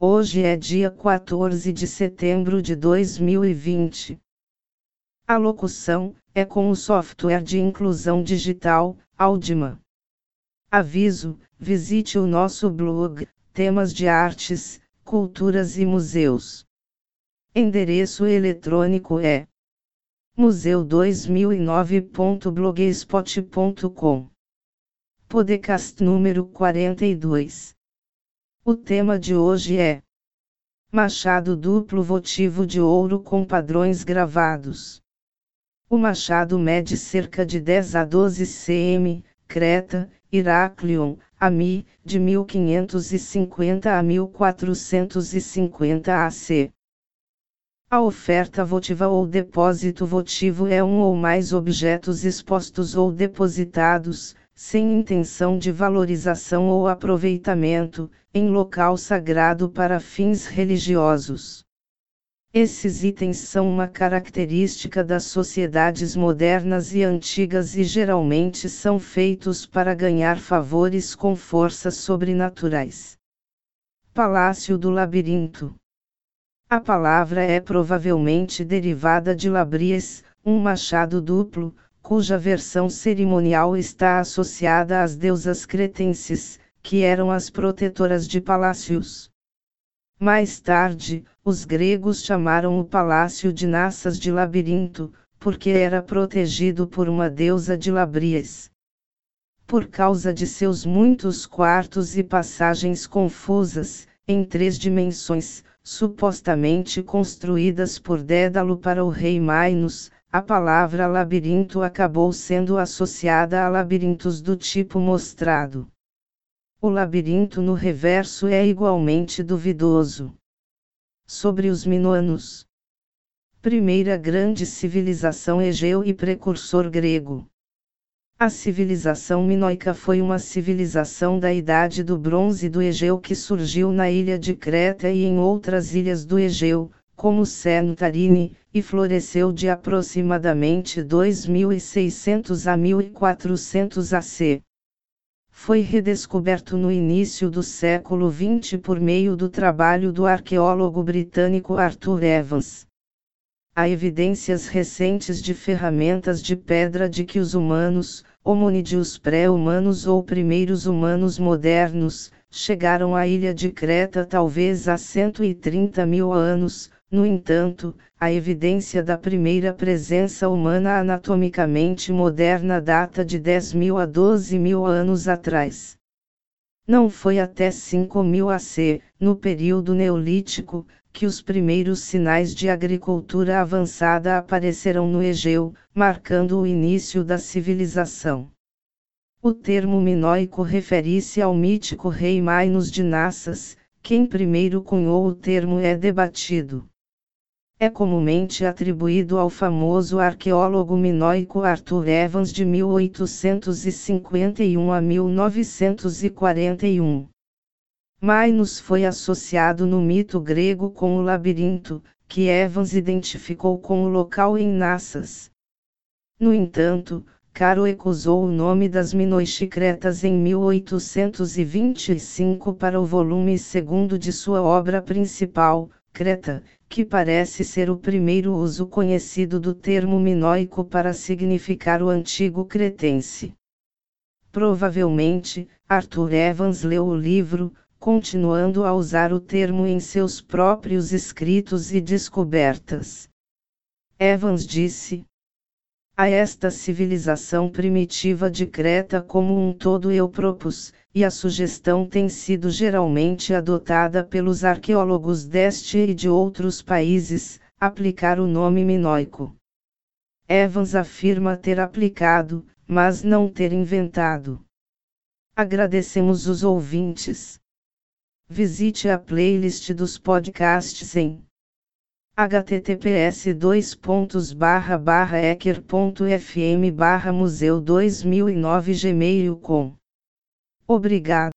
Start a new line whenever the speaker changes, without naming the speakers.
Hoje é dia 14 de setembro de 2020. A locução é com o software de inclusão digital, Audima. Aviso: visite o nosso blog, temas de artes, culturas e museus. Endereço eletrônico é museu2009.blogspot.com. Podcast número 42. O tema de hoje é Machado duplo votivo de ouro com padrões gravados. O machado mede cerca de 10 a 12 cm, Creta, Iraklion, AMI, de 1550 a 1450 AC. A oferta votiva ou depósito votivo é um ou mais objetos expostos ou depositados, sem intenção de valorização ou aproveitamento, em local sagrado para fins religiosos. Esses itens são uma característica das sociedades modernas e antigas e geralmente são feitos para ganhar favores com forças sobrenaturais. Palácio do Labirinto A palavra é provavelmente derivada de labries, um machado duplo, cuja versão cerimonial está associada às deusas cretenses, que eram as protetoras de palácios. Mais tarde, os gregos chamaram o palácio de Nassas de Labirinto, porque era protegido por uma deusa de Labrias. Por causa de seus muitos quartos e passagens confusas, em três dimensões, supostamente construídas por Dédalo para o rei Minos, a palavra labirinto acabou sendo associada a labirintos do tipo mostrado. O labirinto no reverso é igualmente duvidoso. Sobre os minoanos. Primeira grande civilização egeu e precursor grego. A civilização minoica foi uma civilização da Idade do Bronze do Egeu que surgiu na ilha de Creta e em outras ilhas do Egeu, como Santorini, e floresceu de aproximadamente 2600 a 1400 AC. Foi redescoberto no início do século XX por meio do trabalho do arqueólogo britânico Arthur Evans. Há evidências recentes de ferramentas de pedra de que os humanos, hominídeos pré-humanos ou primeiros humanos modernos, chegaram à ilha de Creta talvez há 130 mil anos, no entanto, a evidência da primeira presença humana anatomicamente moderna data de 10 mil a 12 mil anos atrás. Não foi até 5000 AC, no período Neolítico, que os primeiros sinais de agricultura avançada apareceram no Egeu, marcando o início da civilização. O termo minoico refere-se ao mítico rei Minos de Nassas, quem primeiro cunhou o termo é debatido é comumente atribuído ao famoso arqueólogo minoico Arthur Evans de 1851 a 1941. Minos foi associado no mito grego com o labirinto, que Evans identificou com o local em Nassas. No entanto, Caro recusou o nome das Minoixicretas em 1825 para o volume segundo de sua obra principal, Creta, que parece ser o primeiro uso conhecido do termo minoico para significar o antigo cretense. Provavelmente, Arthur Evans leu o livro, continuando a usar o termo em seus próprios escritos e descobertas. Evans disse: A esta civilização primitiva de Creta como um todo eu propus, e a sugestão tem sido geralmente adotada pelos arqueólogos deste e de outros países, aplicar o nome minoico. Evans afirma ter aplicado, mas não ter inventado. Agradecemos os ouvintes. Visite a playlist dos podcasts em https ecker.fm museu 2009 gmail.com Obrigado.